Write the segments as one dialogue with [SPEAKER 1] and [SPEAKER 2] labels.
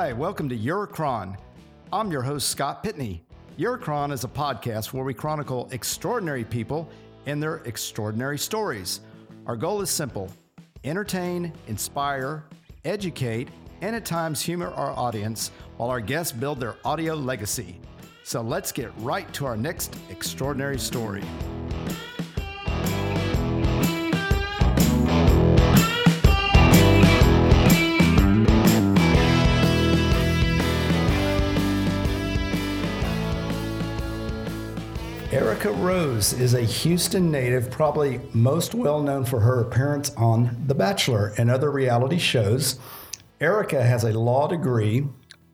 [SPEAKER 1] Hi, welcome to Eurocron. I'm your host, Scott Pitney. Eurocron is a podcast where we chronicle extraordinary people and their extraordinary stories. Our goal is simple entertain, inspire, educate, and at times humor our audience while our guests build their audio legacy. So let's get right to our next extraordinary story. Erica Rose is a Houston native, probably most well known for her appearance on The Bachelor and other reality shows. Erica has a law degree,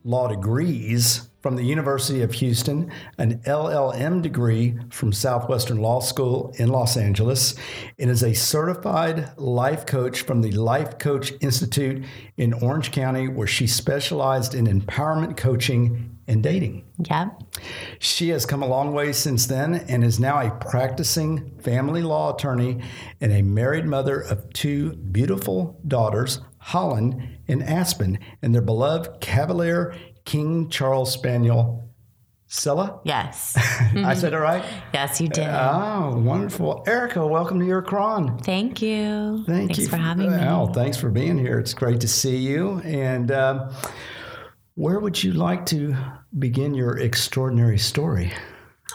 [SPEAKER 1] law degrees from the University of Houston, an LLM degree from Southwestern Law School in Los Angeles, and is a certified life coach from the Life Coach Institute in Orange County, where she specialized in empowerment coaching and dating.
[SPEAKER 2] Yep.
[SPEAKER 1] She has come a long way since then and is now a practicing family law attorney and a married mother of two beautiful daughters, Holland and Aspen, and their beloved Cavalier King Charles Spaniel, Scylla.
[SPEAKER 2] Yes.
[SPEAKER 1] I said it right?
[SPEAKER 2] yes, you did.
[SPEAKER 1] Oh, wonderful. Erica, welcome to your cron.
[SPEAKER 2] Thank you.
[SPEAKER 1] Thank
[SPEAKER 2] Thanks
[SPEAKER 1] you
[SPEAKER 2] for having me.
[SPEAKER 1] Oh, thanks for being here. It's great to see you. And um, where would you like to begin your extraordinary story?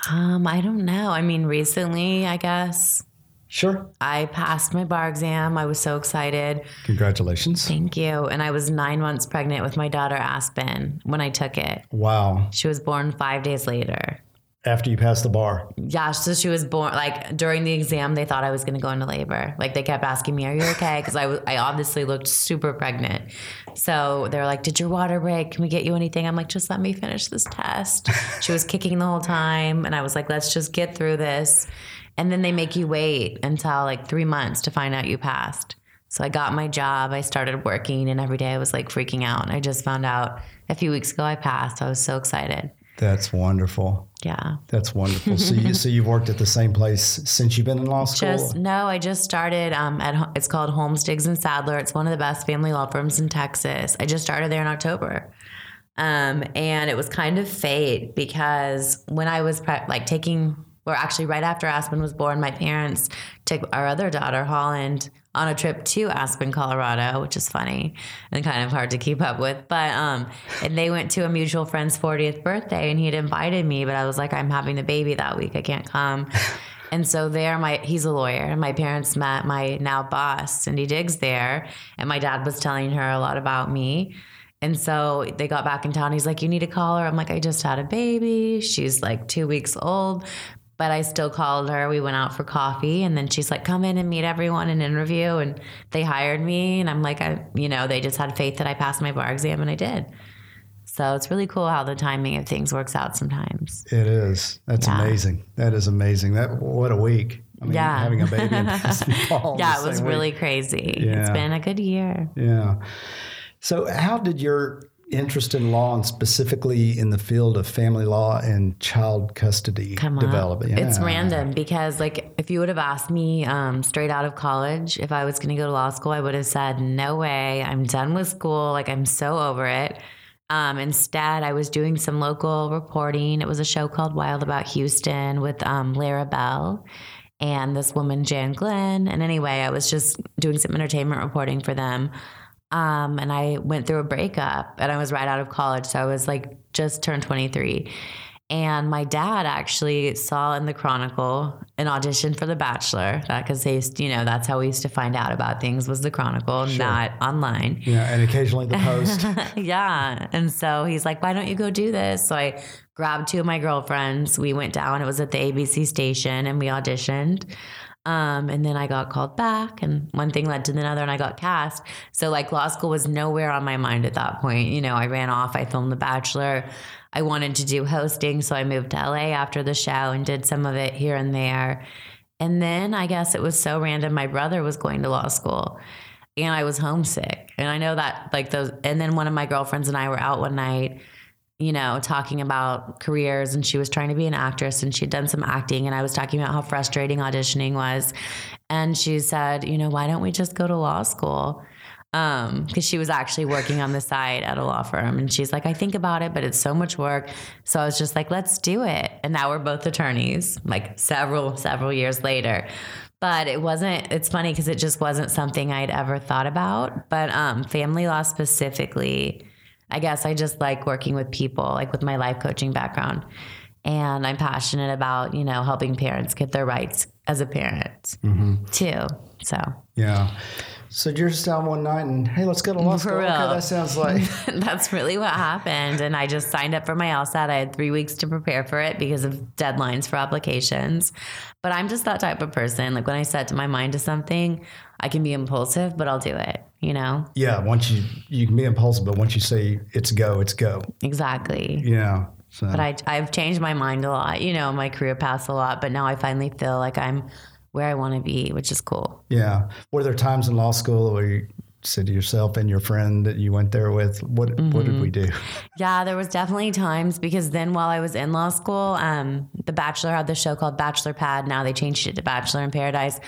[SPEAKER 2] Um, I don't know. I mean, recently, I guess
[SPEAKER 1] Sure.
[SPEAKER 2] I passed my bar exam. I was so excited.
[SPEAKER 1] Congratulations.
[SPEAKER 2] Thank you. And I was nine months pregnant with my daughter Aspen when I took it.
[SPEAKER 1] Wow.
[SPEAKER 2] She was born five days later.
[SPEAKER 1] After you passed the bar.
[SPEAKER 2] Yeah, so she was born like during the exam. They thought I was going to go into labor. Like they kept asking me, "Are you okay?" Because I I obviously looked super pregnant. So they're like, "Did your water break? Can we get you anything?" I'm like, "Just let me finish this test." she was kicking the whole time, and I was like, "Let's just get through this." And then they make you wait until like three months to find out you passed. So I got my job. I started working, and every day I was like freaking out. And I just found out a few weeks ago I passed. I was so excited.
[SPEAKER 1] That's wonderful.
[SPEAKER 2] Yeah.
[SPEAKER 1] That's wonderful. so you so you've worked at the same place since you've been in law school?
[SPEAKER 2] Just no, I just started um, at it's called Holmes Diggs and Sadler. It's one of the best family law firms in Texas. I just started there in October, um, and it was kind of fate because when I was pre- like taking, or actually right after Aspen was born, my parents took our other daughter Holland on a trip to Aspen, Colorado, which is funny and kind of hard to keep up with. But um, and they went to a mutual friend's 40th birthday, and he had invited me, but I was like, I'm having the baby that week, I can't come. And so there, my he's a lawyer, and my parents met my now boss, Cindy Diggs, there, and my dad was telling her a lot about me. And so they got back in town. He's like, "You need to call her." I'm like, "I just had a baby. She's like two weeks old." But I still called her. We went out for coffee, and then she's like, "Come in and meet everyone and interview." And they hired me, and I'm like, I, you know, they just had faith that I passed my bar exam, and I did. So it's really cool how the timing of things works out sometimes.
[SPEAKER 1] It is. That's
[SPEAKER 2] Yeah.
[SPEAKER 1] amazing. That is amazing. That what a week. I mean,
[SPEAKER 2] Yeah.
[SPEAKER 1] having a baby
[SPEAKER 2] yeah, it was
[SPEAKER 1] same
[SPEAKER 2] really
[SPEAKER 1] week.
[SPEAKER 2] crazy. It's been a good year.
[SPEAKER 1] Yeah. So, how did your interest in law and specifically in the field of family law and child custody
[SPEAKER 2] come up.
[SPEAKER 1] develop?
[SPEAKER 2] It's random because, like, if you would have asked me um, straight out of college if I was going to go to law school, I would have said, "No way! I'm done with school. Like, I'm so over it." Um, instead, I was doing some local reporting. It was a show called Wild About Houston with um, Lara Bell and this woman Jan Glenn. And anyway, I was just doing some entertainment reporting for them. Um, and I went through a breakup and I was right out of college. So I was like just turned 23. And my dad actually saw in the Chronicle an audition for The Bachelor, because they, you know, that's how we used to find out about things was the Chronicle, not online.
[SPEAKER 1] Yeah, and occasionally the post.
[SPEAKER 2] yeah. And so he's like, why don't you go do this? So I grabbed two of my girlfriends. We went down. It was at the ABC station and we auditioned. Um, and then I got called back, and one thing led to another, and I got cast. So, like, law school was nowhere on my mind at that point. You know, I ran off, I filmed The Bachelor. I wanted to do hosting, so I moved to LA after the show and did some of it here and there. And then I guess it was so random. My brother was going to law school and I was homesick. And I know that, like, those, and then one of my girlfriends and I were out one night you know, talking about careers and she was trying to be an actress and she'd done some acting and I was talking about how frustrating auditioning was. And she said, you know, why don't we just go to law school? Um, because she was actually working on the side at a law firm and she's like, I think about it, but it's so much work. So I was just like, let's do it. And now we're both attorneys, like several, several years later. But it wasn't, it's funny because it just wasn't something I'd ever thought about. But um, family law specifically, I guess I just like working with people, like with my life coaching background. And I'm passionate about, you know, helping parents get their rights as a parent mm-hmm. too. So
[SPEAKER 1] Yeah. So you're just down one night and hey, let's go to law school. Okay, that sounds like
[SPEAKER 2] that's really what happened. And I just signed up for my LSAT. I had three weeks to prepare for it because of deadlines for applications. But I'm just that type of person. Like when I set my mind to something, I can be impulsive, but I'll do it, you know?
[SPEAKER 1] yeah. Once you you can be impulsive, but once you say it's go, it's go.
[SPEAKER 2] Exactly.
[SPEAKER 1] Yeah. So
[SPEAKER 2] But I, I've changed my mind a lot, you know, my career paths a lot. But now I finally feel like I'm where I want to be, which is cool.
[SPEAKER 1] yeah. Were there times in law school where you said to yourself and your friend that you went there with, what what did we do?
[SPEAKER 2] Yeah, there was definitely times because then while I was in law school, um, The Bachelor had the show called Bachelor Pad. Now they changed it to Bachelor in Paradise.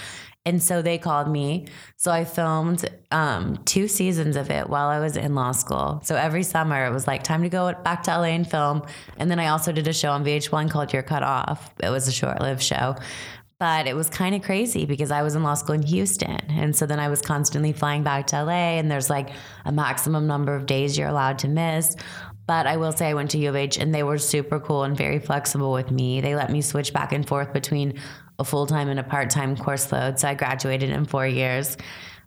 [SPEAKER 2] And so they called me. So I filmed um, two seasons of it while I was in law school. So every summer it was like time to go back to LA and film. And then I also did a show on VH1 called You're Cut Off. It was a short lived show. But it was kind of crazy because I was in law school in Houston. And so then I was constantly flying back to LA, and there's like a maximum number of days you're allowed to miss. But I will say I went to U of H and they were super cool and very flexible with me. They let me switch back and forth between a full time and a part time course load. So I graduated in four years.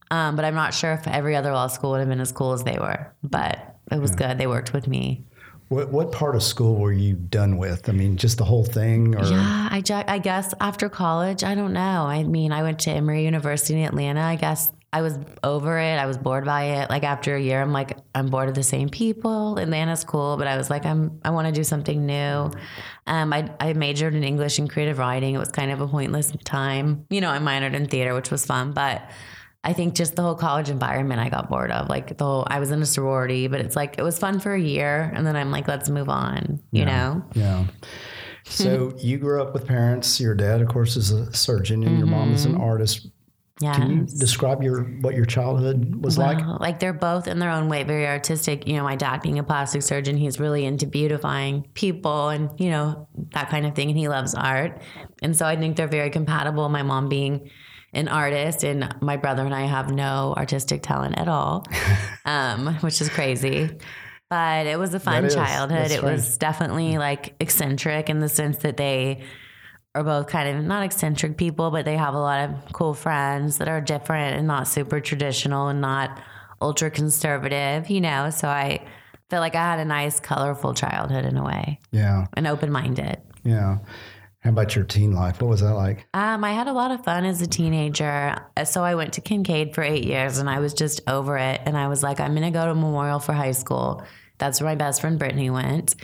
[SPEAKER 2] Um, but I'm not sure if every other law school would have been as cool as they were. But it was good. They worked with me.
[SPEAKER 1] What what part of school were you done with? I mean, just the whole thing, or
[SPEAKER 2] Yeah, I, I guess after college, I don't know. I mean, I went to Emory University in Atlanta. I guess I was over it. I was bored by it. Like after a year, I'm like, I'm bored of the same people. Atlanta's cool, but I was like, I'm, I want to do something new. Um, I, I majored in English and creative writing. It was kind of a pointless time. You know, I minored in theater, which was fun, but I think just the whole college environment I got bored of. Like the whole, I was in a sorority, but it's like it was fun for a year, and then I'm like, let's move on. You know?
[SPEAKER 1] yeah. So you grew up with parents. Your dad, of course, is a surgeon, and your mom is an mm-hmm. artist.
[SPEAKER 2] Yeah.
[SPEAKER 1] Can you describe your what your childhood was like?
[SPEAKER 2] Like they're both in their own way very artistic. You know, my dad being a plastic surgeon, he's really into beautifying people and, you know, that kind of thing. And he loves art. And so I think they're very compatible. My mom being an artist and my brother and I have no artistic talent at all, um, which is crazy. But it was a fun
[SPEAKER 1] That
[SPEAKER 2] childhood. It was definitely like eccentric in the sense that they are both kind of not eccentric people, but they have a lot of cool friends that are different and not super traditional and not ultra conservative, you know. So I feel like I had a nice, colorful childhood in a way
[SPEAKER 1] Yeah,
[SPEAKER 2] and open minded.
[SPEAKER 1] yeah. How about your teen life? What was that like?
[SPEAKER 2] Um, I had a lot of fun as a teenager. So I went to Kincaid for eight years and I was just over it. And I was like, I'm going to go to Memorial for high school. That's where my best friend Brittany went.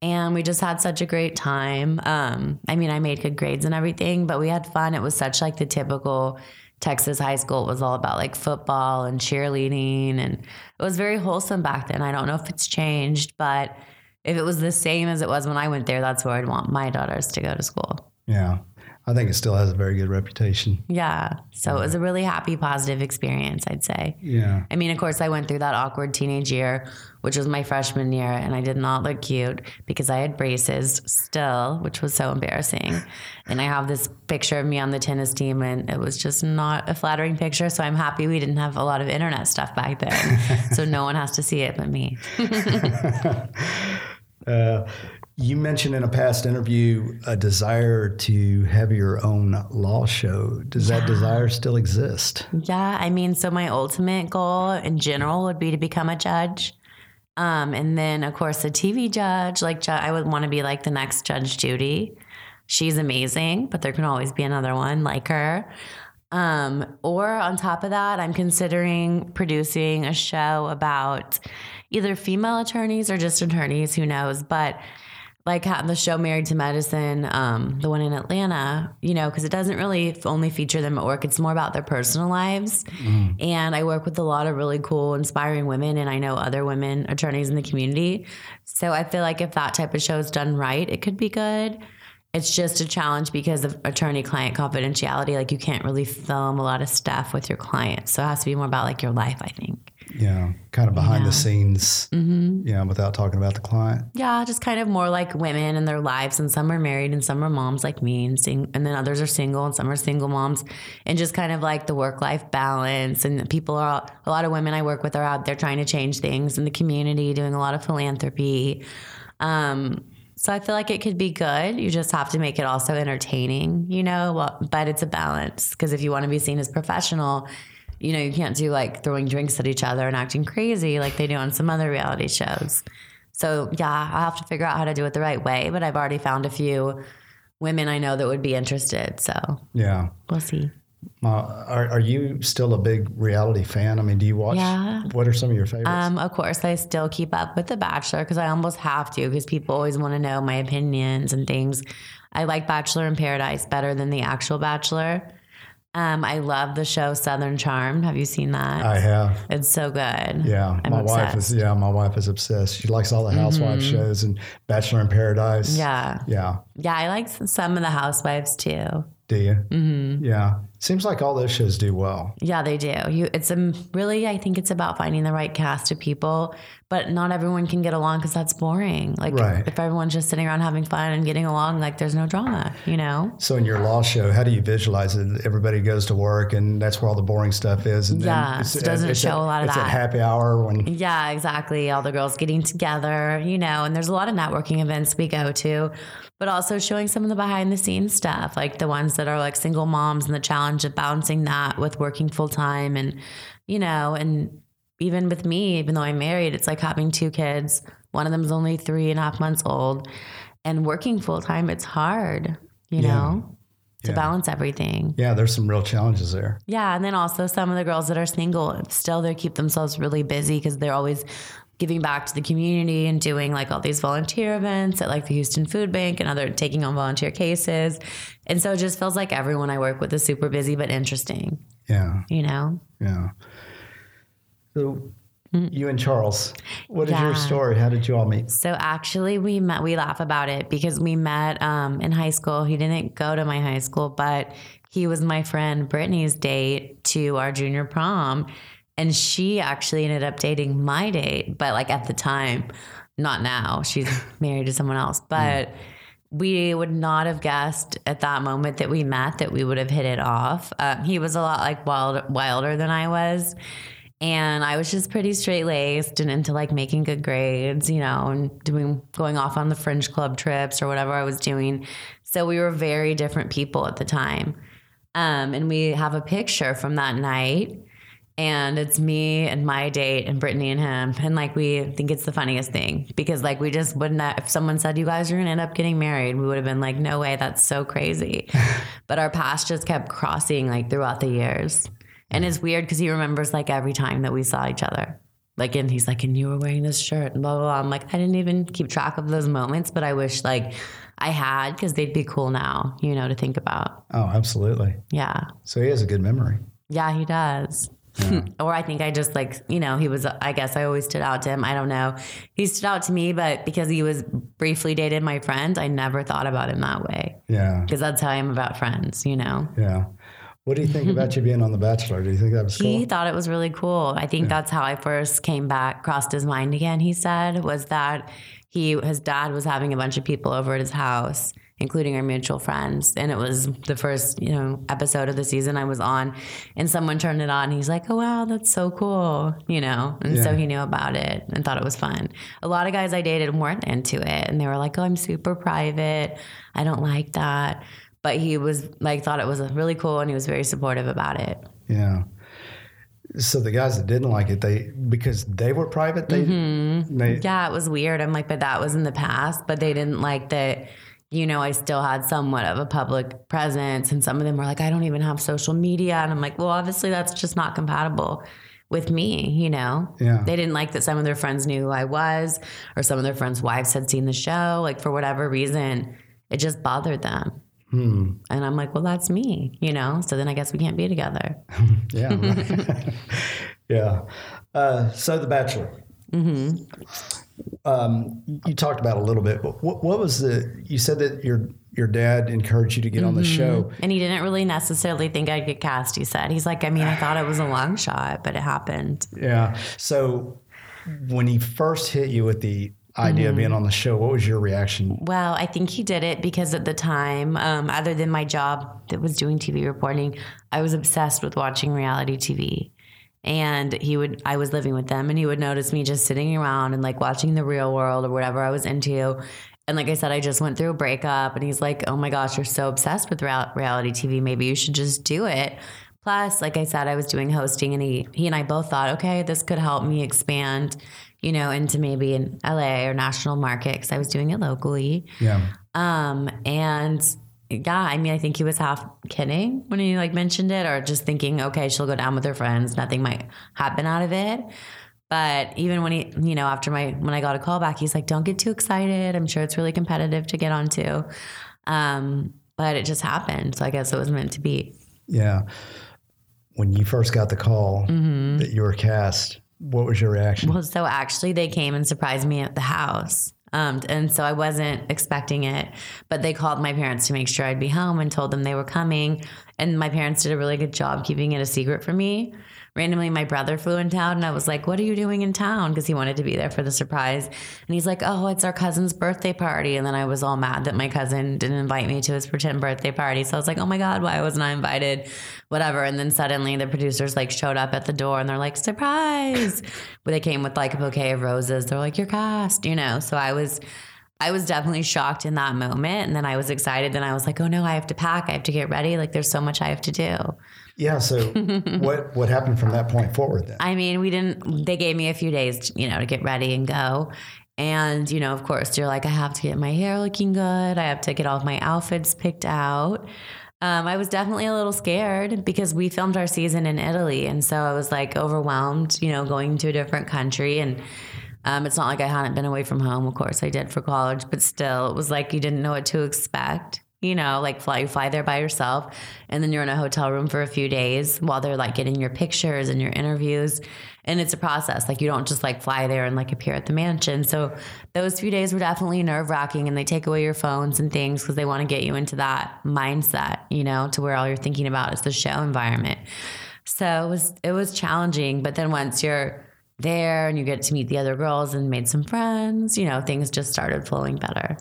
[SPEAKER 2] And we just had such a great time. Um, I mean, I made good grades and everything, but we had fun. It was such like the typical Texas high school. It was all about like football and cheerleading. And it was very wholesome back then. I don't know if it's changed, but if it was the same as it was when I went there, that's where I'd want my daughters to go to school.
[SPEAKER 1] Yeah, I think it still has a very good reputation.
[SPEAKER 2] Yeah. So it was a really happy, positive experience, I'd say.
[SPEAKER 1] Yeah,
[SPEAKER 2] I mean, of course, I went through that awkward teenage year, which was my freshman year, and I did not look cute because I had braces still, which was so embarrassing. And I have this picture of me on the tennis team, and it was just not a flattering picture. So I'm happy we didn't have a lot of internet stuff back then. so no one has to see it but me.
[SPEAKER 1] Uh, you mentioned in a past interview a desire to have your own law show. Does that desire still exist?
[SPEAKER 2] Yeah, I mean, so my ultimate goal in general would be to become a judge. Um, and then, of course, a TV judge. Like, I would want to be like the next Judge Judy. She's amazing, but there can always be another one like her. Um, or on top of that, I'm considering producing a show about either female attorneys or just attorneys, who knows. But like the show Married to Medicine, um, the one in Atlanta, you know, because it doesn't really only feature them at work. It's more about their personal lives. And I work with a lot of really cool, inspiring women, and I know other women attorneys in the community. So I feel like if that type of show is done right, it could be good. It's just a challenge because of attorney client confidentiality. Like you can't really film a lot of stuff with your clients. So it has to be more about like your life, I think.
[SPEAKER 1] Yeah, kind of behind the scenes.
[SPEAKER 2] Mm-hmm.
[SPEAKER 1] Yeah, without talking about the client.
[SPEAKER 2] Yeah, just kind of more like women and their lives, and some are married, and some are moms like me, and sing- and then others are single, and some are single moms, and just kind of like the work life balance. And people are a lot of women I work with are out there trying to change things in the community, doing a lot of philanthropy. Um, so I feel like it could be good. You just have to make it also entertaining, you know. Well, but it's a balance because if you want to be seen as professional, you know, you can't do like throwing drinks at each other and acting crazy like they do on some other reality shows. So yeah, I have to figure out how to do it the right way. But I've already found a few women I know that would be interested. So
[SPEAKER 1] Yeah.
[SPEAKER 2] we'll see.
[SPEAKER 1] Uh, are, are you still a big reality fan? I mean, do you watch?
[SPEAKER 2] Yeah.
[SPEAKER 1] What are some of your favorites?
[SPEAKER 2] Um, of course, I still keep up with The Bachelor because I almost have to because people always want to know my opinions and things. I like Bachelor in Paradise better than the actual Bachelor. Um, I love the show Southern Charm. Have you seen that?
[SPEAKER 1] I have.
[SPEAKER 2] it's so good.
[SPEAKER 1] Yeah,
[SPEAKER 2] I'm
[SPEAKER 1] my wife is. Yeah, my wife is obsessed. She likes all the housewife shows and Bachelor in Paradise.
[SPEAKER 2] Yeah.
[SPEAKER 1] Yeah.
[SPEAKER 2] Yeah, I like some of the housewives too.
[SPEAKER 1] Do you? Mm-hmm. Yeah. Seems like all those shows do well.
[SPEAKER 2] Yeah, they do. You, it's a really, I think it's about finding the right cast of people, but not everyone can get along because that's boring. Like
[SPEAKER 1] Right.
[SPEAKER 2] if everyone's just sitting around having fun and getting along, like there's no drama, you know?
[SPEAKER 1] So in your law show, how do you visualize it? Everybody goes to work, and that's where all the boring stuff is. And then
[SPEAKER 2] Yeah,
[SPEAKER 1] it's-
[SPEAKER 2] it doesn't
[SPEAKER 1] it's
[SPEAKER 2] show
[SPEAKER 1] at-
[SPEAKER 2] a lot of that.
[SPEAKER 1] it's
[SPEAKER 2] that.
[SPEAKER 1] at happy hour when.
[SPEAKER 2] Yeah, exactly. All the girls getting together, you know, and there's a lot of networking events we go to, but also showing some of the behind the scenes stuff, like the ones that are like single moms and the challenge of balancing that with working full time and, you know, and even with me, even though I'm married, it's like having two kids. One of them's only three and a half months old, and working full time, it's hard, you
[SPEAKER 1] Yeah.
[SPEAKER 2] know, to
[SPEAKER 1] Yeah.
[SPEAKER 2] balance everything.
[SPEAKER 1] Yeah, there's some real challenges there.
[SPEAKER 2] Yeah, and then also some of the girls that are single still they keep themselves really busy because they're always giving back to the community and doing like all these volunteer events at like the Houston Food Bank and other taking on volunteer cases. And so it just feels like everyone I work with is super busy but interesting,
[SPEAKER 1] Yeah.
[SPEAKER 2] you know?
[SPEAKER 1] Yeah. So you and Charles, what is
[SPEAKER 2] Mm. Yeah.
[SPEAKER 1] your story? How did you all meet?
[SPEAKER 2] So actually, we met. We laugh about it because we met um, in high school. He didn't go to my high school, but he was my friend Brittany's date to our junior prom, and she actually ended up dating my date. But like at the time, not now. She's married to someone else, but. We would not have guessed at that moment that we met that we would have hit it off. Um, he was a lot like wild, wilder than I was, and I was just pretty straight laced and into like making good grades, you know, and doing going off on the fringe club trips or whatever I was doing. So we were very different people at the time. Um, and we have a picture from that night, and it's me and my date and Brittany and him. And like we think it's the funniest thing because like we just wouldn't have, if someone said you guys are gonna end up getting married, we would have been like, no way, that's so crazy. but our paths just kept crossing like throughout the years. And it's weird because he remembers like every time that we saw each other. Like, and he's like, and you were wearing this shirt and blah, blah, blah. I'm like, I didn't even keep track of those moments, but I wish like I had because they'd be cool now, you know, to think about.
[SPEAKER 1] Oh, absolutely.
[SPEAKER 2] Yeah.
[SPEAKER 1] So he has a good memory.
[SPEAKER 2] Yeah, he does. or I think I just like, you know, he was, I guess I always stood out to him. I don't know. He stood out to me, but because he was briefly dated my friend, I never thought about him that way
[SPEAKER 1] Yeah.
[SPEAKER 2] because that's how I am about friends, you know?
[SPEAKER 1] Yeah. What do you think about you being on The Bachelor? Do you think that was cool?
[SPEAKER 2] He thought it was really cool. I think that's how I first came back, crossed his mind again. He said was that he his dad was having a bunch of people over at his house, including our mutual friends, and it was the first you know episode of the season I was on, and someone turned it on. And He's like, "Oh wow, that's so cool," you know, and so he knew about it and thought it was fun. A lot of guys I dated weren't into it, and they were like, "Oh, I'm super private. I don't like that." But he was like, thought it was really cool, and he was very supportive about it.
[SPEAKER 1] Yeah. So the guys that didn't like it, they because they were private, they,
[SPEAKER 2] Mm-hmm.
[SPEAKER 1] they
[SPEAKER 2] Yeah, it was weird. I'm like, but that was in the past, but they didn't like that. You know, I still had somewhat of a public presence, and some of them were like, I don't even have social media. And I'm like, well, obviously, that's just not compatible with me, you know?
[SPEAKER 1] Yeah.
[SPEAKER 2] They didn't like that some of their friends knew who I was, or some of their friends' wives had seen the show. Like, for whatever reason, it just bothered them.
[SPEAKER 1] Hmm.
[SPEAKER 2] And I'm like, well, that's me, you know? So then I guess we can't be together.
[SPEAKER 1] yeah, yeah. Uh, so the Bachelor.
[SPEAKER 2] Mm-hmm.
[SPEAKER 1] Um, you talked about a little bit, but what, what was the? You said that your your dad encouraged you to get on the show.
[SPEAKER 2] And he didn't really necessarily think I'd get cast, he said. He's like, I mean, I thought it was a long shot, but it happened.
[SPEAKER 1] Yeah. So when he first hit you with the idea of being on the show, what was your reaction?
[SPEAKER 2] Well, I think he did it because at the time, um, other than my job that was doing TV reporting, I was obsessed with watching reality TV. And he would, I was living with them, and he would notice me just sitting around and like watching the real world or whatever I was into. And like I said, I just went through a breakup, and he's like, "Oh my gosh, you're so obsessed with reality TV. Maybe you should just do it." Plus, like I said, I was doing hosting, and he he and I both thought, okay, this could help me expand, you know, into maybe an LA or national market because I was doing it locally.
[SPEAKER 1] Yeah.
[SPEAKER 2] Um, and yeah, I mean, I think he was half kidding when he like mentioned it, or just thinking, okay, she'll go down with her friends, nothing might happen out of it. But even when he, you know, after my when I got a call back, he's like, "Don't get too excited. I'm sure it's really competitive to get onto." Um, but it just happened, so I guess it was meant to be.
[SPEAKER 1] Yeah. When you first got the call
[SPEAKER 2] Mm-hmm.
[SPEAKER 1] that you were cast, what was your reaction?
[SPEAKER 2] Well, so actually, they came and surprised me at the house. Um, and so I wasn't expecting it, but they called my parents to make sure I'd be home and told them they were coming. And my parents did a really good job keeping it a secret from me. Randomly, my brother flew in town, and I was like, "What are you doing in town?" Because he wanted to be there for the surprise. And he's like, "Oh, it's our cousin's birthday party." And then I was all mad that my cousin didn't invite me to his pretend birthday party. So I was like, "Oh my god, why wasn't I invited?" Whatever. And then suddenly the producers like showed up at the door, and they're like, "Surprise!" But they came with like a bouquet of roses. They're like, "You're cast," you know. So I was. I was definitely shocked in that moment. And then I was excited. Then I was like, oh no, I have to pack. I have to get ready. Like, there's so much I have to do.
[SPEAKER 1] Yeah. So what what happened from that point forward then?
[SPEAKER 2] I mean, we didn't, they gave me a few days, you know, to get ready and go. And, you know, of course, you're like, I have to get my hair looking good. I have to get all of my outfits picked out. Um, I was definitely a little scared because we filmed our season in Italy. And so I was like overwhelmed, you know, going to a different country. And um, it's not like I hadn't been away from home. Of course, I did for college, but still, it was like you didn't know what to expect. You know, like fly you fly there by yourself, and then you're in a hotel room for a few days while they're like getting your pictures and your interviews, and it's a process. Like you don't just like fly there and like appear at the mansion. So those few days were definitely nerve wracking, and they take away your phones and things because they want to get you into that mindset. You know, to where all you're thinking about is the show environment. So it was it was challenging, but then once you're there and you get to meet the other girls and made some friends, you know, things just started flowing better.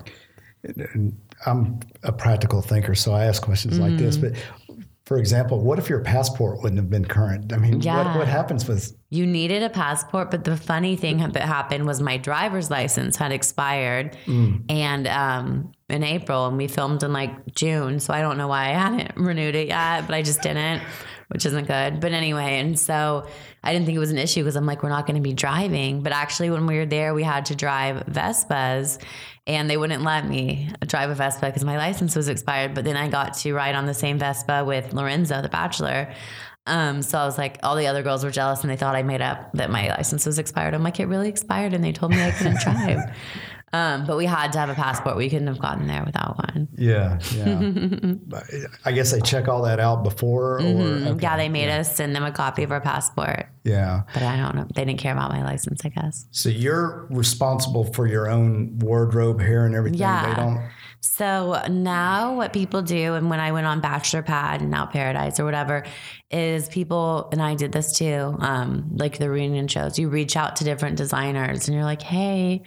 [SPEAKER 1] I'm a practical thinker, so I ask questions like this.
[SPEAKER 2] Mm-hmm.
[SPEAKER 1] But for example, what if your passport wouldn't have been current? I mean,
[SPEAKER 2] Yeah.
[SPEAKER 1] what, what happens with
[SPEAKER 2] You needed a passport, but the funny thing that happened was my driver's license had expired and um, in April, and we filmed in like June. So I don't know why I hadn't renewed it yet, but I just didn't, which isn't good. But anyway, and so I didn't think it was an issue because I'm like, we're not going to be driving. But actually, when we were there, we had to drive Vespas. And they wouldn't let me drive a Vespa because my license was expired. But then I got to ride on the same Vespa with Lorenzo, the bachelor. Um, so I was like, all the other girls were jealous and they thought I made up that my license was expired. I'm like, it really expired, and they told me I couldn't drive. Um, but we had to have a passport. We couldn't have gotten there without one.
[SPEAKER 1] yeah, yeah. I guess they check all that out before, or okay,
[SPEAKER 2] Mm-hmm. Yeah, they made us send them a copy of our passport,
[SPEAKER 1] yeah.
[SPEAKER 2] but I don't know. They didn't care about my license, I guess.
[SPEAKER 1] So you're responsible for your own wardrobe, hair, and everything.
[SPEAKER 2] Yeah.
[SPEAKER 1] They don't.
[SPEAKER 2] So now what people do, and when I went on Bachelor Pad and Out Paradise or whatever, is people, and I did this too, um, like the reunion shows, you reach out to different designers and you're like, hey,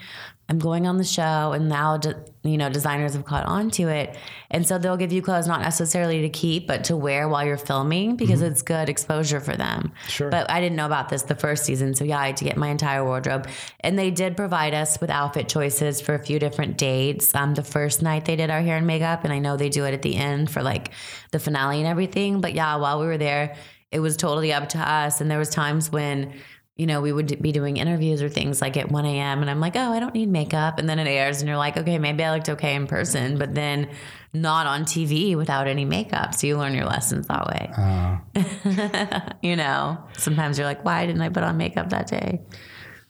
[SPEAKER 2] I'm going on the show, and now de- you know designers have caught on to it, and so they'll give you clothes not necessarily to keep, but to wear while you're filming because it's good exposure for them.
[SPEAKER 1] Sure.
[SPEAKER 2] But I didn't know about this the first season, so yeah, I had to get my entire wardrobe, and they did provide us with outfit choices for a few different dates. Um, the first night they did our hair and makeup, and I know they do it at the end for like the finale and everything. But yeah, while we were there, it was totally up to us, and there was times when you know, we would be doing interviews or things like at 1 a.m. And I'm like, oh, I don't need makeup. And then it airs, and you're like, okay, maybe I looked okay in person, but then not on TV without any makeup. So you learn your lessons that way.
[SPEAKER 1] Uh,
[SPEAKER 2] you know, sometimes you're like, why didn't I put on makeup that day?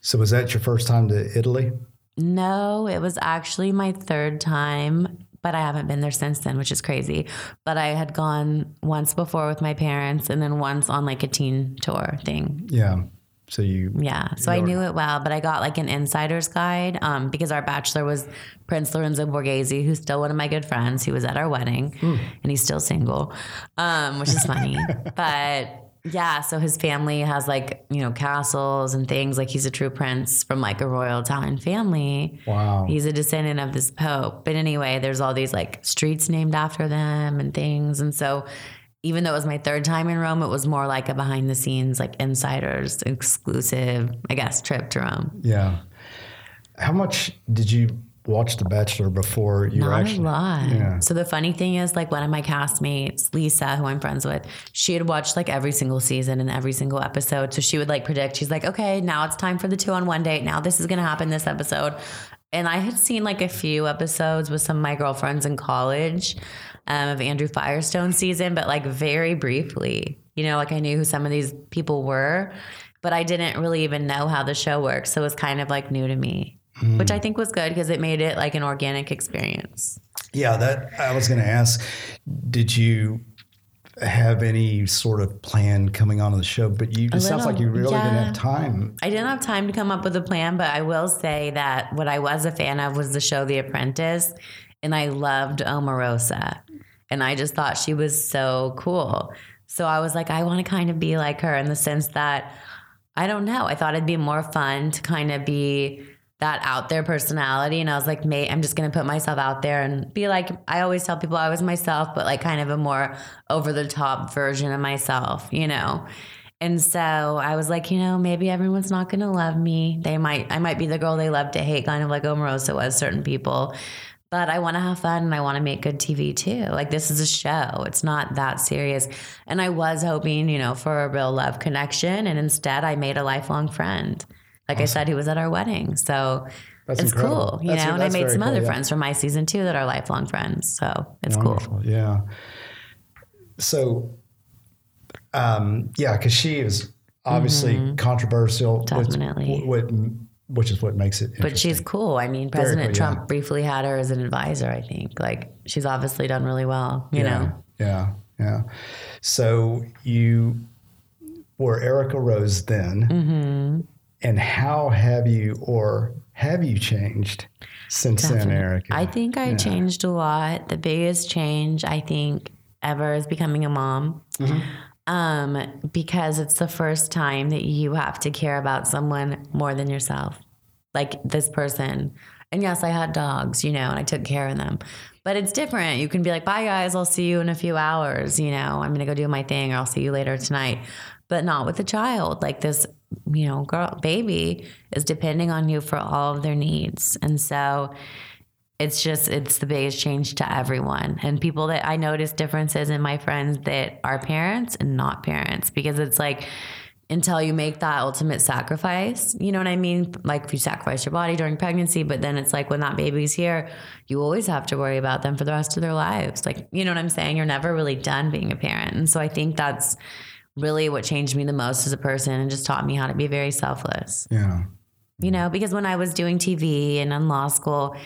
[SPEAKER 1] so was that your first time to Italy?
[SPEAKER 2] No, it was actually my third time, but I haven't been there since then, which is crazy. But I had gone once before with my parents and then once on like a teen tour thing.
[SPEAKER 1] Yeah. So you,
[SPEAKER 2] Yeah, so I knew it well, but I got like an insider's guide um, because our bachelor was Prince Lorenzo Borghese, who's still one of my good friends. He was at our wedding,
[SPEAKER 1] Hmm.
[SPEAKER 2] and he's still single, um, which is funny. but yeah, so his family has like you know castles and things. Like he's a true prince from like a royal Italian family.
[SPEAKER 1] wow.
[SPEAKER 2] He's a descendant of this pope. But anyway, there's all these like streets named after them and things. And so even though it was my third time in Rome, it was more like a behind the scenes, like insiders exclusive, I guess, trip to Rome.
[SPEAKER 1] yeah. How much did you watch The Bachelor before you were
[SPEAKER 2] Not
[SPEAKER 1] actually?
[SPEAKER 2] a lot.
[SPEAKER 1] Yeah.
[SPEAKER 2] So the funny thing is, like one of my castmates, Lisa, who I'm friends with, she had watched like every single season and every single episode. So she would like predict. She's like, okay, now it's time for the two on one date. Now this is gonna happen this episode. And I had seen like a few episodes with some of my girlfriends in college um, of Andrew Firestone season, but like very briefly. You know, like I knew who some of these people were, but I didn't really even know how the show works. So it was kind of like new to me, which I think was good because it made it like an organic experience.
[SPEAKER 1] Yeah, that I was going to ask. Did you have any sort of plan coming onto the show? But you, it sounds like you really didn't have time.
[SPEAKER 2] I didn't have time to come up with a plan, but I will say that what I was a fan of was the show The Apprentice, and I loved Omarosa. And I just thought she was so cool. So I was like, I want to kind of be like her in the sense that I don't know. I thought it'd be more fun to kind of be that out there personality. And I was like, mate, I'm just going to put myself out there and be like, I always tell people I was myself, but like kind of a more over the top version of myself, you know? And so I was like, you know, maybe everyone's not going to love me. They might, I might be the girl they love to hate, kind of like Omarosa was certain people. But I want to have fun and I want to make good TV too. Like this is a show. It's not that serious. And I was hoping, you know, for a real love connection. And instead I made a lifelong friend. Like I said, he was at our wedding. So
[SPEAKER 1] That's
[SPEAKER 2] it's
[SPEAKER 1] incredible.
[SPEAKER 2] cool, you
[SPEAKER 1] That's-
[SPEAKER 2] know. And I made some
[SPEAKER 1] cool,
[SPEAKER 2] other
[SPEAKER 1] yeah.
[SPEAKER 2] friends from my season two that are lifelong friends. So it's cool.
[SPEAKER 1] Yeah. So, um, yeah, because she is obviously controversial.
[SPEAKER 2] Mm-hmm. Definitely.
[SPEAKER 1] Which is what makes it.
[SPEAKER 2] But she's cool. I mean, President
[SPEAKER 1] cool, yeah.
[SPEAKER 2] Trump briefly had her as an advisor, I think. Like she's obviously done really well, you
[SPEAKER 1] yeah,
[SPEAKER 2] know.
[SPEAKER 1] Yeah. Yeah. So you were Erica Rose then.
[SPEAKER 2] Mm-hmm.
[SPEAKER 1] And how have you, or have you changed since then,
[SPEAKER 2] Definitely.
[SPEAKER 1] Erica?
[SPEAKER 2] I think I changed a lot. The biggest change I think ever is becoming a mom. Um, because it's the first time that you have to care about someone more than yourself. Like this person. And yes, I had dogs, you know, and I took care of them. But it's different. You can be like, bye guys, I'll see you in a few hours, you know, I'm gonna go do my thing or I'll see you later tonight. But not with a child. Like this, you know, girl baby is depending on you for all of their needs. And so it's just it's the biggest change to everyone. And people that i notice differences in my friends that are parents and not parents because it's like until you make that ultimate sacrifice you know what i mean? Like if you sacrifice your body during pregnancy but then it's like when that baby's here you always have to worry about them for the rest of their lives. Like you know what i'm saying? You're never really done being a parent. And so i think that's really what changed me the most as a person and just taught me how to be very selfless.
[SPEAKER 1] Yeah.
[SPEAKER 2] you know, because when I was doing TV and in law school,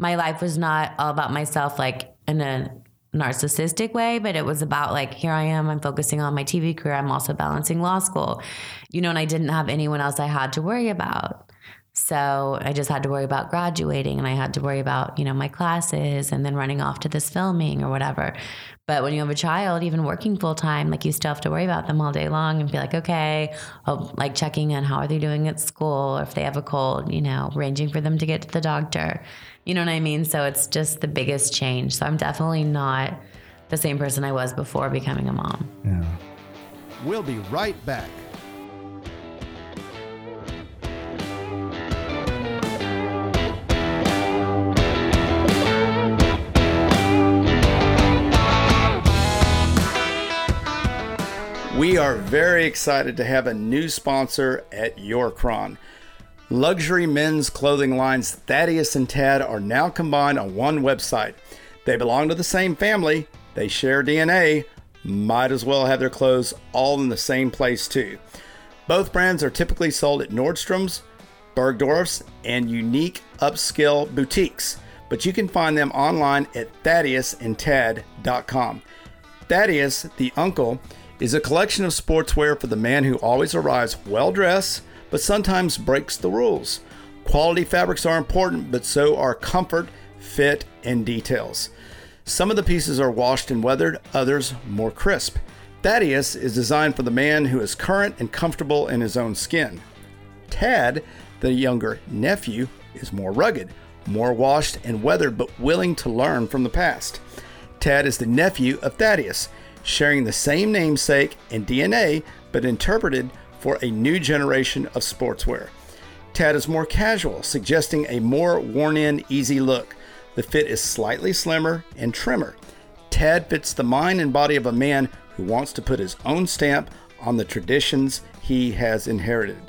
[SPEAKER 2] my life was not all about myself like in a narcissistic way, but it was about like, here I am, I'm focusing on my TV career. I'm also balancing law school, you know, and I didn't have anyone else I had to worry about. So I just had to worry about graduating and I had to worry about, you know, my classes and then running off to this filming or whatever. But when you have a child, even working full time, like you still have to worry about them all day long and be like, okay, oh, like checking in, how are they doing at school? Or if they have a cold, you know, arranging for them to get to the doctor. You know what I mean? So it's just the biggest change. So I'm definitely not the same person I was before becoming a mom.
[SPEAKER 1] Yeah.
[SPEAKER 3] We'll be right back. We are very excited to have a new sponsor at Yorkron. Luxury men's clothing lines Thaddeus and Tad are now combined on one website. They belong to the same family, they share DNA, might as well have their clothes all in the same place too. Both brands are typically sold at Nordstrom's, Bergdorf's, and unique upscale boutiques, but you can find them online at thaddeusandtad.com. Thaddeus, the uncle, is a collection of sportswear for the man who always arrives well dressed, but sometimes breaks the rules. Quality fabrics are important, but so are comfort, fit, and details. Some of the pieces are washed and weathered, others more crisp. Thaddeus is designed for the man who is current and comfortable in his own skin. Tad, the younger nephew, is more rugged, more washed and weathered, but willing to learn from the past. Tad is the nephew of Thaddeus, sharing the same namesake and DNA, but interpreted for a new generation of sportswear. Tad is more casual, suggesting a more worn in, easy look. The fit is slightly slimmer and trimmer. Tad fits the mind and body of a man who wants to put his own stamp on the traditions he has inherited.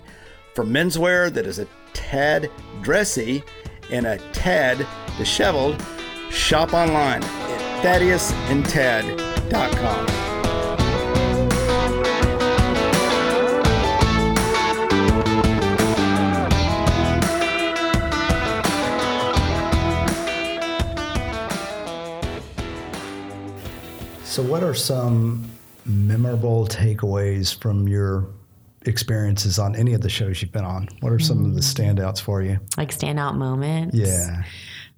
[SPEAKER 3] For menswear that is a tad dressy and a tad disheveled, shop online at thaddeusandtad.com.
[SPEAKER 1] So, what are some memorable takeaways from your experiences on any of the shows you've been on? What are some of the mm. standouts for you?
[SPEAKER 2] Like standout moments.
[SPEAKER 1] Yeah.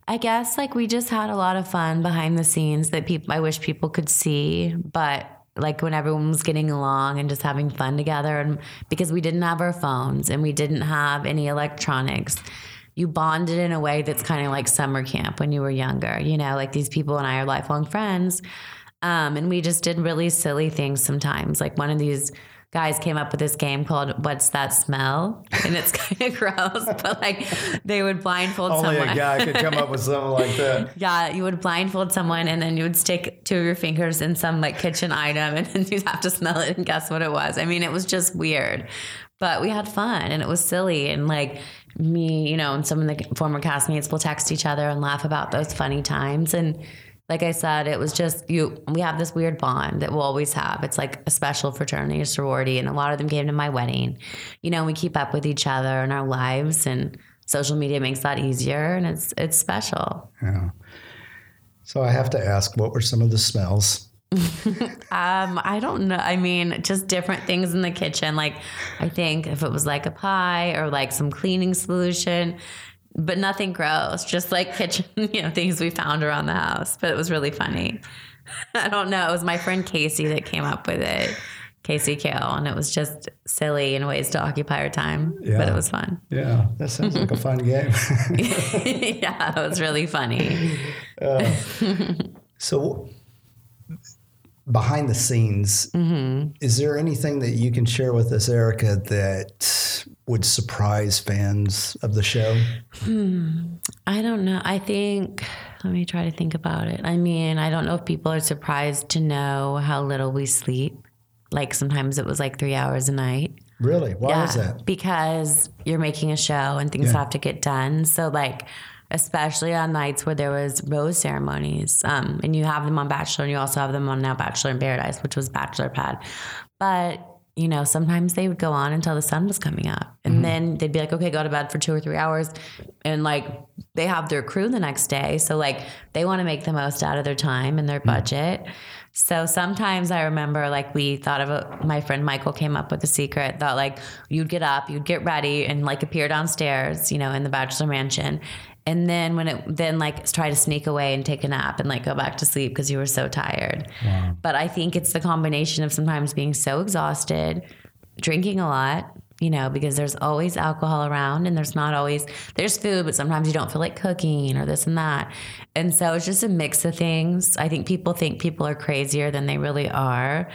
[SPEAKER 2] I guess like we just had a lot of fun behind the scenes that people I wish people could see, but like when everyone was getting along and just having fun together and because we didn't have our phones and we didn't have any electronics you bonded in a way that's kind of like summer camp when you were younger you know like these people and i are lifelong friends um, and we just did really silly things sometimes like one of these guys came up with this game called What's That Smell? And it's kind of gross, but like they would blindfold
[SPEAKER 1] Only
[SPEAKER 2] someone.
[SPEAKER 1] a guy could come up with something like that.
[SPEAKER 2] Yeah, you would blindfold someone and then you would stick two of your fingers in some like kitchen item and then you'd have to smell it and guess what it was. I mean, it was just weird. But we had fun and it was silly and like me, you know, and some of the former castmates will text each other and laugh about those funny times and like I said, it was just you. We have this weird bond that we'll always have. It's like a special fraternity, a sorority, and a lot of them came to my wedding. You know, we keep up with each other in our lives, and social media makes that easier, and it's it's special.
[SPEAKER 1] Yeah. So, I have to ask, what were some of the smells?
[SPEAKER 2] Um, I don't know. I mean, just different things in the kitchen. Like, I think if it was like a pie or like some cleaning solution, but nothing gross. Just like kitchen, you know, things we found around the house. But it was really funny. I don't know. It was my friend Kasey that came up with it. Kasey Kahl, and it was just silly in ways to occupy our time,
[SPEAKER 1] Yeah.
[SPEAKER 2] but it was fun.
[SPEAKER 1] Yeah, that sounds like a fun game.
[SPEAKER 2] yeah, it was really funny.
[SPEAKER 1] Uh, so, behind the scenes, mm-hmm. is there anything that you can share with us, Erica, that would surprise fans of the show?
[SPEAKER 2] I don't know. I think, let me try to think about it. I mean, I don't know if people are surprised to know how little we sleep. Like sometimes it was like three hours a night.
[SPEAKER 1] Really? Why is that?
[SPEAKER 2] Because you're making a show and things
[SPEAKER 1] Yeah.
[SPEAKER 2] have to get done. So like especially on nights where there was rose ceremonies. Um, and you have them on Bachelor and you also have them on now Bachelor in Paradise, which was Bachelor Pad. But you know, sometimes they would go on until the sun was coming up. And mm-hmm. then they'd be like, okay, go to bed for two or three hours. And like they have their crew the next day. So like they want to make the most out of their time and their mm. budget. So sometimes I remember like we thought of a, my friend Michael came up with a secret that like you'd get up, you'd get ready and like appear downstairs, you know, in the bachelor mansion. And then when it then like try to sneak away and take a nap and like go back to sleep because you were so tired. But I think it's the combination of sometimes being so exhausted, drinking a lot, you know, because there's always alcohol around and there's not always there's food, but sometimes you don't feel like cooking or this and that. And so it's just a mix of things. I think people think people are crazier than they really are.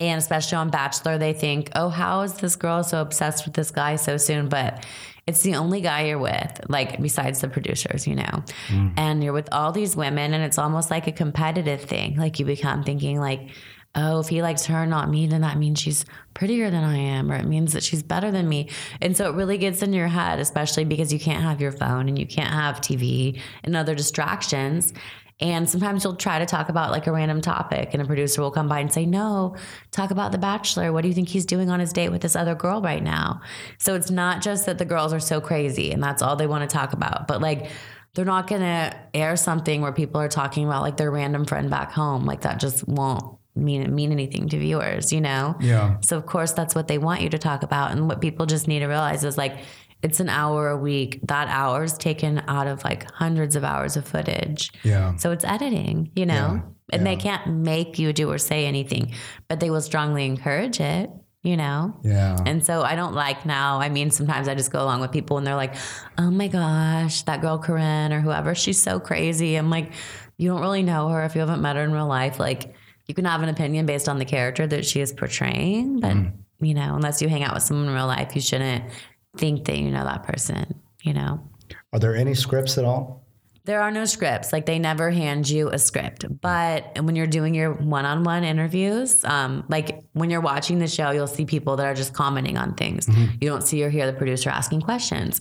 [SPEAKER 2] And especially on Bachelor, they think, oh, how is this girl so obsessed with this guy so soon? But it's the only guy you're with, like besides the producers, you know. Mm. And you're with all these women, and it's almost like a competitive thing. Like you become thinking, like, oh, if he likes her, not me, then that means she's prettier than I am, or it means that she's better than me. And so it really gets in your head, especially because you can't have your phone and you can't have TV and other distractions. And sometimes you'll try to talk about like a random topic, and a producer will come by and say, No, talk about The Bachelor. What do you think he's doing on his date with this other girl right now? So it's not just that the girls are so crazy and that's all they want to talk about, but like they're not going to air something where people are talking about like their random friend back home. Like that just won't mean mean anything to viewers, you know?
[SPEAKER 1] Yeah.
[SPEAKER 2] So of course that's what they want you to talk about. And what people just need to realize is like it's an hour a week. That hour is taken out of like hundreds of hours of footage.
[SPEAKER 1] Yeah.
[SPEAKER 2] So it's editing, you know? And they can't make you do or say anything, but they will strongly encourage it, you know?
[SPEAKER 1] Yeah.
[SPEAKER 2] And so I don't like now. I mean, sometimes I just go along with people and they're like, oh my gosh, that girl Corinne or whoever, she's so crazy. I'm like, you don't really know her if you haven't met her in real life. Like, you can have an opinion based on the character that she is portraying, but, mm-hmm. you know, unless you hang out with someone in real life, you shouldn't think that you know that person, you know?
[SPEAKER 1] Are there any scripts at all?
[SPEAKER 2] There are no scripts. Like they never hand you a script. But when you're doing your one-on-one interviews, um, like when you're watching the show, you'll see people that are just commenting on things. You don't see or hear the producer asking questions,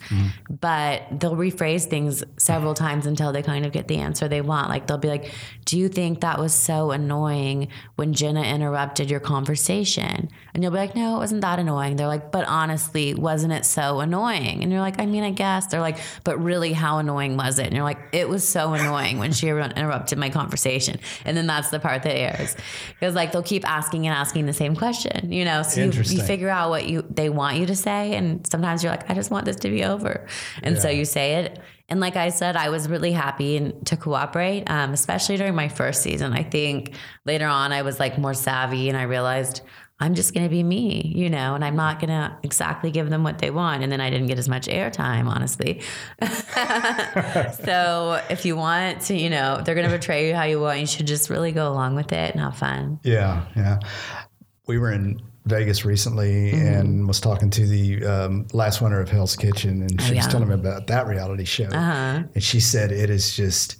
[SPEAKER 2] but they'll rephrase things several times until they kind of get the answer they want. Like they'll be like, "Do you think that was so annoying when Jenna interrupted your conversation?" And you'll be like, "No, it wasn't that annoying." They're like, "But honestly, wasn't it so annoying?" And you're like, "I mean, I guess." They're like, "But really, how annoying was it?" And you're like, "It was so annoying when she interrupted my conversation." And then that's the part that airs because like they'll keep asking and asking the same question, you know. So you, you figure out what you they want you to say, and sometimes you're like, "I just want this to be over," and so you say it. And like I said, I was really happy and to cooperate, um, especially during my first season. I think later on I was like more savvy and I realized I'm just going to be me, you know, and I'm not going to exactly give them what they want. And then I didn't get as much airtime, honestly. so if you want to, you know, they're going to portray you how you want, you should just really go along with it and have fun.
[SPEAKER 1] Yeah, yeah. We were in Vegas recently
[SPEAKER 2] Mm-hmm.
[SPEAKER 1] and was talking to the um, last winner of Hell's Kitchen, and she was
[SPEAKER 2] Oh, yeah. Uh-huh.
[SPEAKER 1] telling me about that reality show. And she said it is just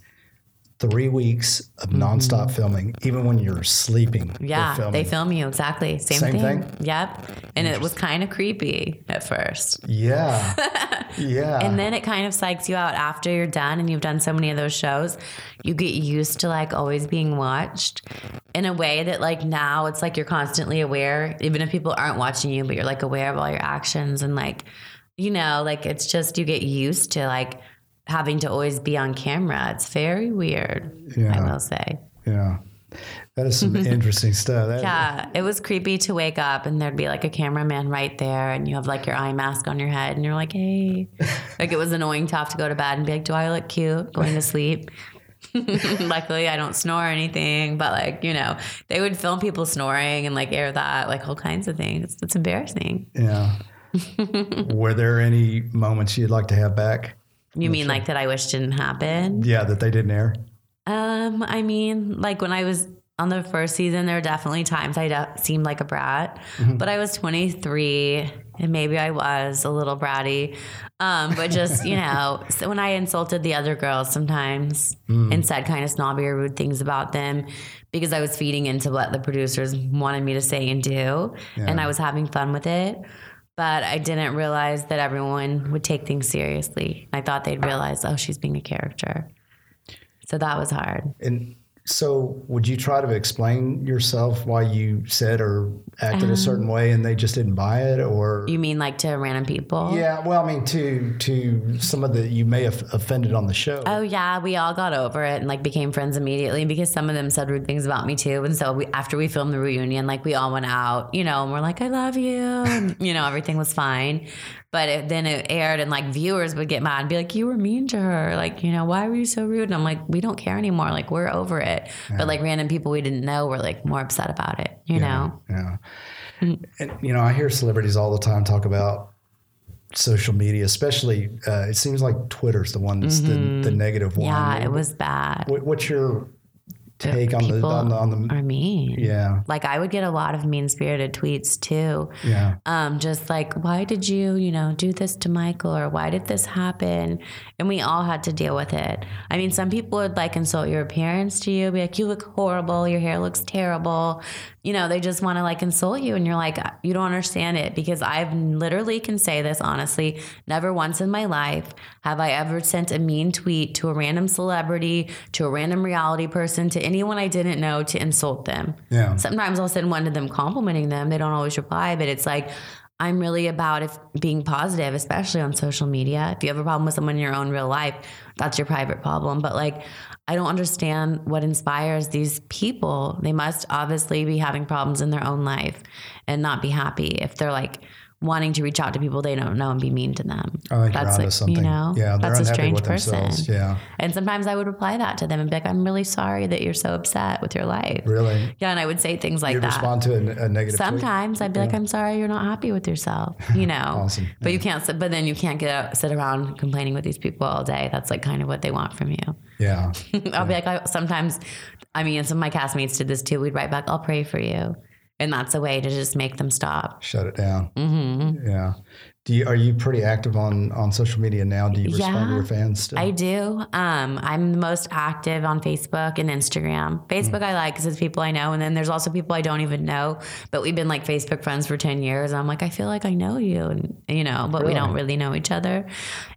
[SPEAKER 1] three weeks of nonstop filming, even when you're sleeping.
[SPEAKER 2] Mm-hmm. Yeah, they film you exactly same,
[SPEAKER 1] Same
[SPEAKER 2] thing.
[SPEAKER 1] thing?
[SPEAKER 2] Yep, and it was kind of creepy at first.
[SPEAKER 1] Yeah, yeah.
[SPEAKER 2] And then it kind of psychs you out after you're done and you've done so many of those shows. You get used to like always being watched in a way that like now it's like you're constantly aware, even if people aren't watching you, but you're like aware of all your actions and like, you know, like it's just you get used to like having to always be on camera. It's very weird, I will say.
[SPEAKER 1] yeah, that is some interesting stuff. That-
[SPEAKER 2] Yeah, it was creepy to wake up and there'd be like a cameraman right there, and you have like your eye mask on your head, and you're like, hey. like it was annoying to have to go to bed and be like, do I look cute going to sleep? Luckily, I don't snore or anything, but like, you know, they would film people snoring and like air that, like all kinds of things. It's embarrassing.
[SPEAKER 1] Yeah. Were there any moments you'd like to have back?
[SPEAKER 2] You mean like that I wish didn't happen?
[SPEAKER 1] Yeah, that they didn't air.
[SPEAKER 2] Um, I mean, like when I was on the first season, there were definitely times I de- seemed like a brat, but I was 23 and maybe I was a little bratty. Um, but just, you know, so when I insulted the other girls sometimes and said kind of snobby or rude things about them because I was feeding into what the producers wanted me to say and do, and I was having fun with it. But I didn't realize that everyone would take things seriously. I thought they'd realize, oh, she's being a character. So that was hard.
[SPEAKER 1] And so, would you try to explain yourself why you said or acted a certain way, and they just didn't buy it, or?
[SPEAKER 2] Um, You mean like to random people?
[SPEAKER 1] yeah, well, I mean, to to some of the you may have offended on the show.
[SPEAKER 2] Oh yeah, we all got over it and like became friends immediately because some of them said rude things about me too. And so we, after we filmed the reunion, like we all went out, you know, and we're like, "I love you," and you know, everything was fine. But it, then it aired, and like viewers would get mad and be like, "You were mean to her. Like, you know, why were you so rude?" And I'm like, "We don't care anymore. Like, we're over it." But like random people we didn't know were like more upset about it. You know?
[SPEAKER 1] Yeah.
[SPEAKER 2] Mm.
[SPEAKER 1] And, you know, I hear celebrities all the time talk about social media, especially, uh, it seems like Twitter's the one that's the, the negative one.
[SPEAKER 2] Mm-hmm. Yeah, it was bad.
[SPEAKER 1] What, what's your take on the, on the, on the,
[SPEAKER 2] are mean.
[SPEAKER 1] yeah,
[SPEAKER 2] Like I would get a lot of mean spirited tweets too.
[SPEAKER 1] yeah,
[SPEAKER 2] um, just like, why did you, you know, do this to Michael or why did this happen? And we all had to deal with it. I mean, some people would like insult your appearance to you, be like, you look horrible, your hair looks terrible. You know, they just want to like insult you. And you're like, uh, you don't understand it because I've literally can say this honestly, never once in my life have I ever sent a mean tweet to a random celebrity, to a random reality person, to anyone I didn't know to insult them.
[SPEAKER 1] yeah.
[SPEAKER 2] Sometimes I'll send one to them complimenting them. They don't always reply, but it's like, I'm really about if being positive, especially on social media. If you have a problem with someone in your own real life, that's your private problem. But like, I don't understand what inspires these people. They must obviously be having problems in their own life and not be happy if they're like wanting to reach out to people they don't know and be mean to them.
[SPEAKER 1] I think
[SPEAKER 2] that's like,
[SPEAKER 1] something.
[SPEAKER 2] you know,
[SPEAKER 1] yeah,
[SPEAKER 2] that's a strange person.
[SPEAKER 1] themselves. Yeah,
[SPEAKER 2] And sometimes I would reply that to them and be like, I'm really sorry that you're so upset with your life.
[SPEAKER 1] really.
[SPEAKER 2] Yeah, and I would say things like
[SPEAKER 1] You
[SPEAKER 2] that.
[SPEAKER 1] respond to a, a negative. tweet?
[SPEAKER 2] Sometimes I'd be like, I'm sorry you're not happy with yourself, you know.
[SPEAKER 1] Awesome.
[SPEAKER 2] But you can't but then you can't get out, sit around complaining with these people all day. That's like kind of what they want from you.
[SPEAKER 1] Yeah,
[SPEAKER 2] I'll be like, I, sometimes, I mean, some of my castmates did this too. We'd write back, I'll pray for you. And that's a way to just make them stop.
[SPEAKER 1] shut it down. Mm-hmm. Yeah. Do you are you pretty active on on social media now? Do you respond to your fans still?
[SPEAKER 2] I do. Um, I'm the most active on Facebook and Instagram. Facebook I like because it's people I know, and then there's also people I don't even know. But we've been like Facebook friends for ten years. I'm like, I feel like I know you, and you know, but we don't really know each other.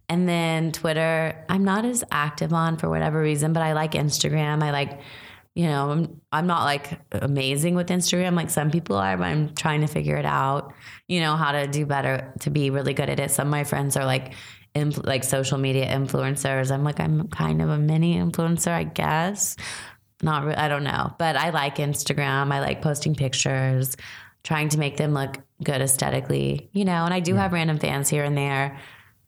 [SPEAKER 2] And then Twitter, I'm not as active on for whatever reason, but I like Instagram. I like. You know, I'm I'm not like amazing with Instagram like some people are, but I'm trying to figure it out. You know how to do better to be really good at it. Some of my friends are like influ- like social media influencers. I'm like, I'm kind of a mini influencer, I guess. Not, re- I don't know, but I like Instagram. I like posting pictures, trying to make them look good aesthetically, you know. And I do have random fans here and there.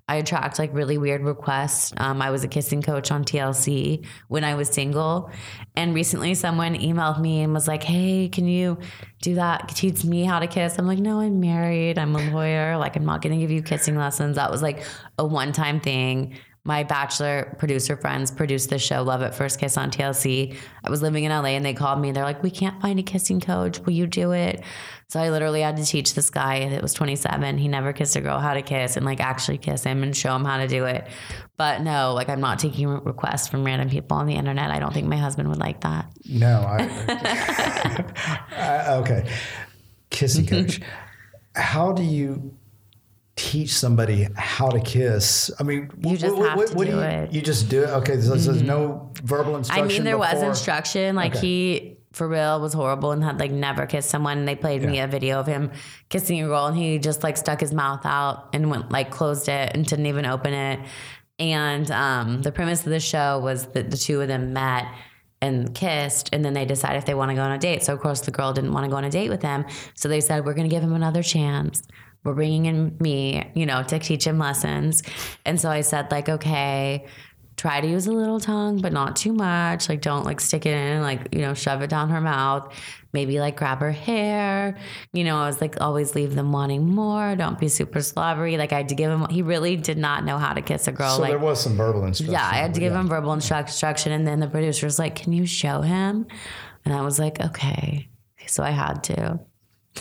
[SPEAKER 2] I attract like really weird requests. Um, I was a kissing coach on TLC when I was single. And recently someone emailed me and was like, Hey, can you do that? Teach me how to kiss. I'm like, No, I'm married. I'm a lawyer. Like, I'm not going to give you kissing lessons. That was like a one time thing. My bachelor producer friends produced the show Love at First Kiss on TLC. I was living in LA and they called me. They're like, We can't find a kissing coach. Will you do it? So I literally had to teach this guy that was 27. He never kissed a girl how to kiss and like actually kiss him and show him how to do it. But no, like I'm not taking requests from random people on the internet. I don't think my husband would like that.
[SPEAKER 1] no, I, I- okay. Kissing coach. how do you teach somebody how to kiss? I mean,
[SPEAKER 2] You just have to
[SPEAKER 1] do
[SPEAKER 2] do
[SPEAKER 1] you,
[SPEAKER 2] it. Mm-hmm.
[SPEAKER 1] You just do it. Okay, so there's no verbal instruction.
[SPEAKER 2] I mean, there was instruction. Like
[SPEAKER 1] Okay.
[SPEAKER 2] he, for real, was horrible and had like never kissed someone. And They played me a video of him kissing a girl, and he just like stuck his mouth out and went like closed it and didn't even open it. And um, the premise of the show was that the two of them met and kissed, and then they decided if they want to go on a date. So of course the girl didn't want to go on a date with him, so they said we're going to give him another chance. We're bringing in me, you know, to teach him lessons. And so I said like, okay try to use a little tongue, but not too much. Like, don't like stick it in, like, you know, shove it down her mouth. Maybe like grab her hair. You know, I was like, always leave them wanting more. Don't be super slobbery. Like, I had to give him, he really did not know how to kiss a girl.
[SPEAKER 1] So
[SPEAKER 2] like,
[SPEAKER 1] there was some verbal instruction.
[SPEAKER 2] yeah, I had to give
[SPEAKER 1] yeah.
[SPEAKER 2] him verbal instruct- instruction. And then the producer was like, can you show him? And I was like, okay. So I had to,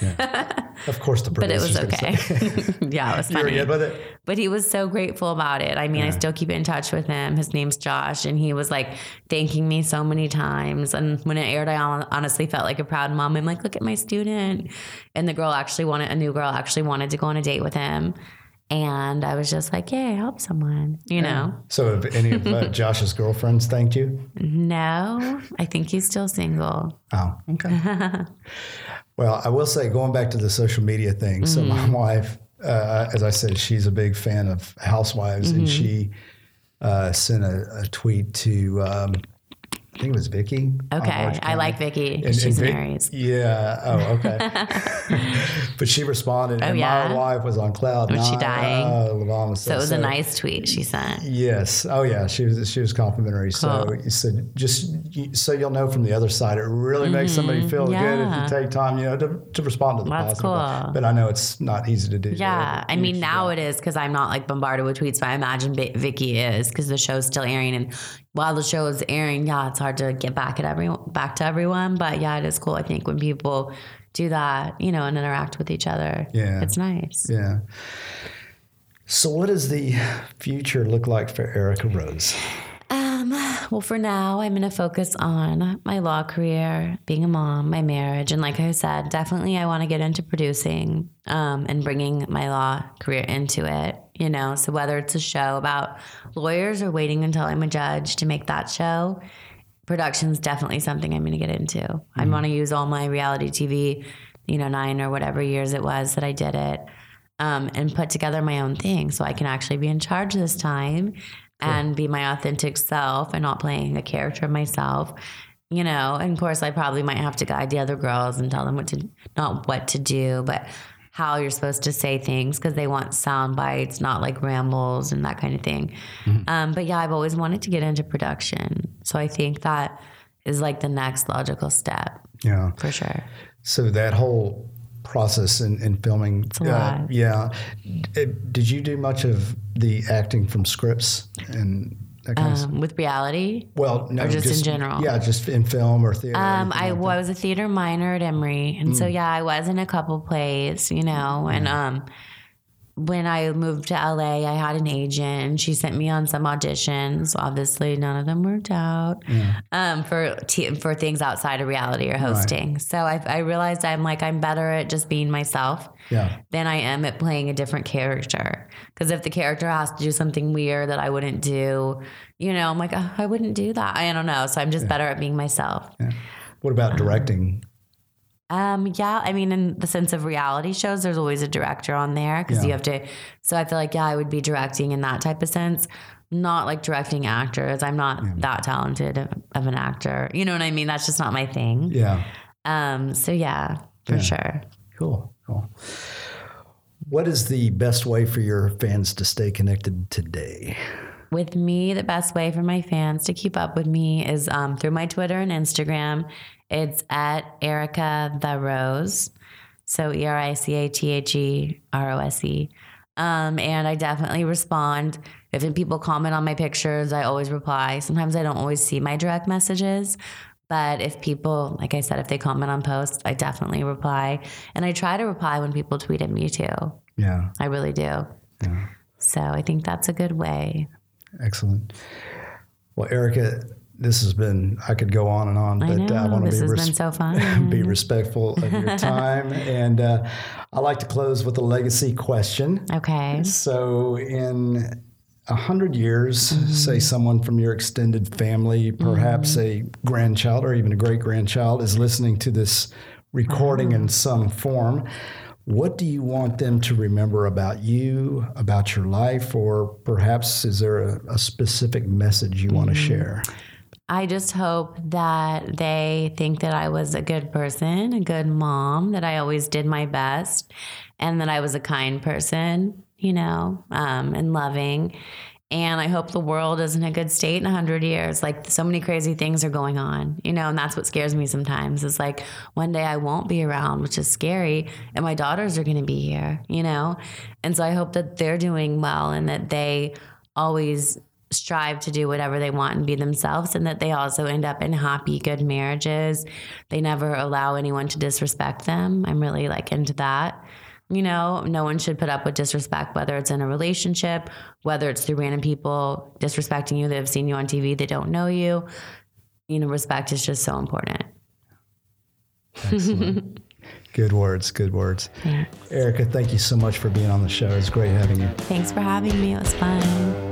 [SPEAKER 1] Of course, the
[SPEAKER 2] but it was okay. yeah, it was
[SPEAKER 1] You were
[SPEAKER 2] funny.
[SPEAKER 1] good with it.
[SPEAKER 2] But he was so grateful about it. I mean, I still keep in touch with him. His name's Josh, and he was like thanking me so many times. And when it aired, I honestly felt like a proud mom. I'm like, look at my student. And the girl actually wanted, a new girl actually wanted to go on a date with him. And I was just like, yeah, help someone, you know?
[SPEAKER 1] So, have any of uh, Josh's girlfriends thanked you?
[SPEAKER 2] No, I think he's still single.
[SPEAKER 1] Oh, okay. Well, I will say, going back to the social media thing. So,
[SPEAKER 2] Mm-hmm.
[SPEAKER 1] my wife, uh, as I said, she's a big fan of Housewives, and
[SPEAKER 2] Mm-hmm.
[SPEAKER 1] she uh, sent a, a tweet to, um, I think it was Vicky.
[SPEAKER 2] Okay. I like Vicky.
[SPEAKER 1] And- and
[SPEAKER 2] She's an Aries.
[SPEAKER 1] Yeah. Oh, okay. but she responded, and
[SPEAKER 2] Oh, yeah?
[SPEAKER 1] my wife was on cloud
[SPEAKER 2] Was she dying?
[SPEAKER 1] Oh, was
[SPEAKER 2] So it was a nice tweet she sent.
[SPEAKER 1] Yes. Oh, yeah. She was she was complimentary. So
[SPEAKER 2] Cool.
[SPEAKER 1] you said just so you'll know from the other side, it really makes somebody feel good if
[SPEAKER 2] Mm-hmm.
[SPEAKER 1] You take time, you know, to, to respond to the
[SPEAKER 2] That's
[SPEAKER 1] positive.
[SPEAKER 2] cool.
[SPEAKER 1] But I know it's not easy to do.
[SPEAKER 2] Yeah, I mean now it is because I'm not like bombarded with tweets, but I imagine B- Vicky is because the show's still airing, and while the show is airing, yeah, it's hard to get back at everyone, back to everyone. But yeah, it is cool. I think when people do that, you know, and interact with each other,
[SPEAKER 1] Yeah.
[SPEAKER 2] it's nice.
[SPEAKER 1] Yeah. So what does the future look like for Erica Rose?
[SPEAKER 2] Um, well, for now, I'm going to focus on my law career, being a mom, my marriage, and like I said, definitely I want to get into producing um, and bringing my law career into it. You know, so whether it's a show about lawyers or waiting until I'm a judge to make that show, production's definitely something I'm going to get into. I want to use all my reality TV, you know, nine or whatever years it was that I did it. um, and put together my own thing so I can actually be in charge this time and be my authentic self and not playing a character of myself. You know, and of course, I probably might have to guide the other girls and tell them what to, not what to do, but how you're supposed to say things because they want sound bites, not like rambles and that kind of thing. Um, but yeah, I've always wanted to get into production. So I think that is like the next logical step
[SPEAKER 1] Yeah.
[SPEAKER 2] for sure.
[SPEAKER 1] So that whole process in, in filming, uh, yeah. Did you do much of the acting from scripts and that kind of stuff?
[SPEAKER 2] Um, with reality,
[SPEAKER 1] Well, no,
[SPEAKER 2] or just in general?
[SPEAKER 1] Yeah, just in film or theater.
[SPEAKER 2] Um, I
[SPEAKER 1] like
[SPEAKER 2] was a theater minor at Emory, and
[SPEAKER 1] Hmm.
[SPEAKER 2] so yeah, I was in a couple plays, you know. And um, when I moved to LA, I had an agent, and she sent me on some auditions. Obviously, none of them worked out um, for t- for things outside of reality or hosting. So I, I realized I'm like I'm better at just being myself
[SPEAKER 1] Yeah.
[SPEAKER 2] than I am at playing a different character. Because if the character has to do something weird that I wouldn't do, you know, I'm like, oh, I wouldn't do that. I don't know. So I'm just better at being myself.
[SPEAKER 1] What about directing?
[SPEAKER 2] Um, yeah, I mean, in the sense of reality shows, there's always a director on there because you have to. So I feel like, yeah, I would be directing in that type of sense, not like directing actors. I'm not that talented of, of an actor. You know what I mean? That's just not my thing.
[SPEAKER 1] Yeah.
[SPEAKER 2] Um, so yeah, for sure.
[SPEAKER 1] Cool. Cool. What is the best way for your fans to stay connected today?
[SPEAKER 2] With me, the best way for my fans to keep up with me is um, through my Twitter and Instagram. It's at Erica the Rose. So E R I C A T H E R O S E. Um, and I definitely respond. If people comment on my pictures, I always reply. Sometimes I don't always see my direct messages. But if people, like I said, if they comment on posts, I definitely reply. And I try to reply when people tweet at me too.
[SPEAKER 1] Yeah.
[SPEAKER 2] I really do. Yeah. So I think that's a good way.
[SPEAKER 1] Excellent. Well, Erica, this has been, I could go on and on,
[SPEAKER 2] I
[SPEAKER 1] but
[SPEAKER 2] know.
[SPEAKER 1] I want to be, res-
[SPEAKER 2] so
[SPEAKER 1] be respectful of your time. and uh, I like to close with a legacy question.
[SPEAKER 2] okay.
[SPEAKER 1] So, in a hundred years,
[SPEAKER 2] Mm-hmm.
[SPEAKER 1] say someone from your extended family, perhaps a grandchild or even a great grandchild, is listening to this recording in some form. What do you want them to remember about you, about your life, or perhaps is there a, a specific message you
[SPEAKER 2] Mm-hmm.
[SPEAKER 1] want to share?
[SPEAKER 2] I just hope that they think that I was a good person, a good mom, that I always did my best, and that I was a kind person, you know, um, and loving. And I hope the world is in a good state in 100 years. Like, so many crazy things are going on, you know, and that's what scares me sometimes. Is like one day I won't be around, which is scary, and my daughters are to be here, you know? And so I hope that they're doing well and that they always strive to do whatever they want and be themselves and that they also end up in happy good marriages they never allow anyone to disrespect them i'm really like into that you know no one should put up with disrespect whether it's in a relationship whether it's through random people disrespecting you that have seen you on tv they don't know you you know respect is just so important
[SPEAKER 1] Excellent. good words, good words. Erica, thank you so much for being on the show. It's great having you.
[SPEAKER 2] thanks for having me it was fun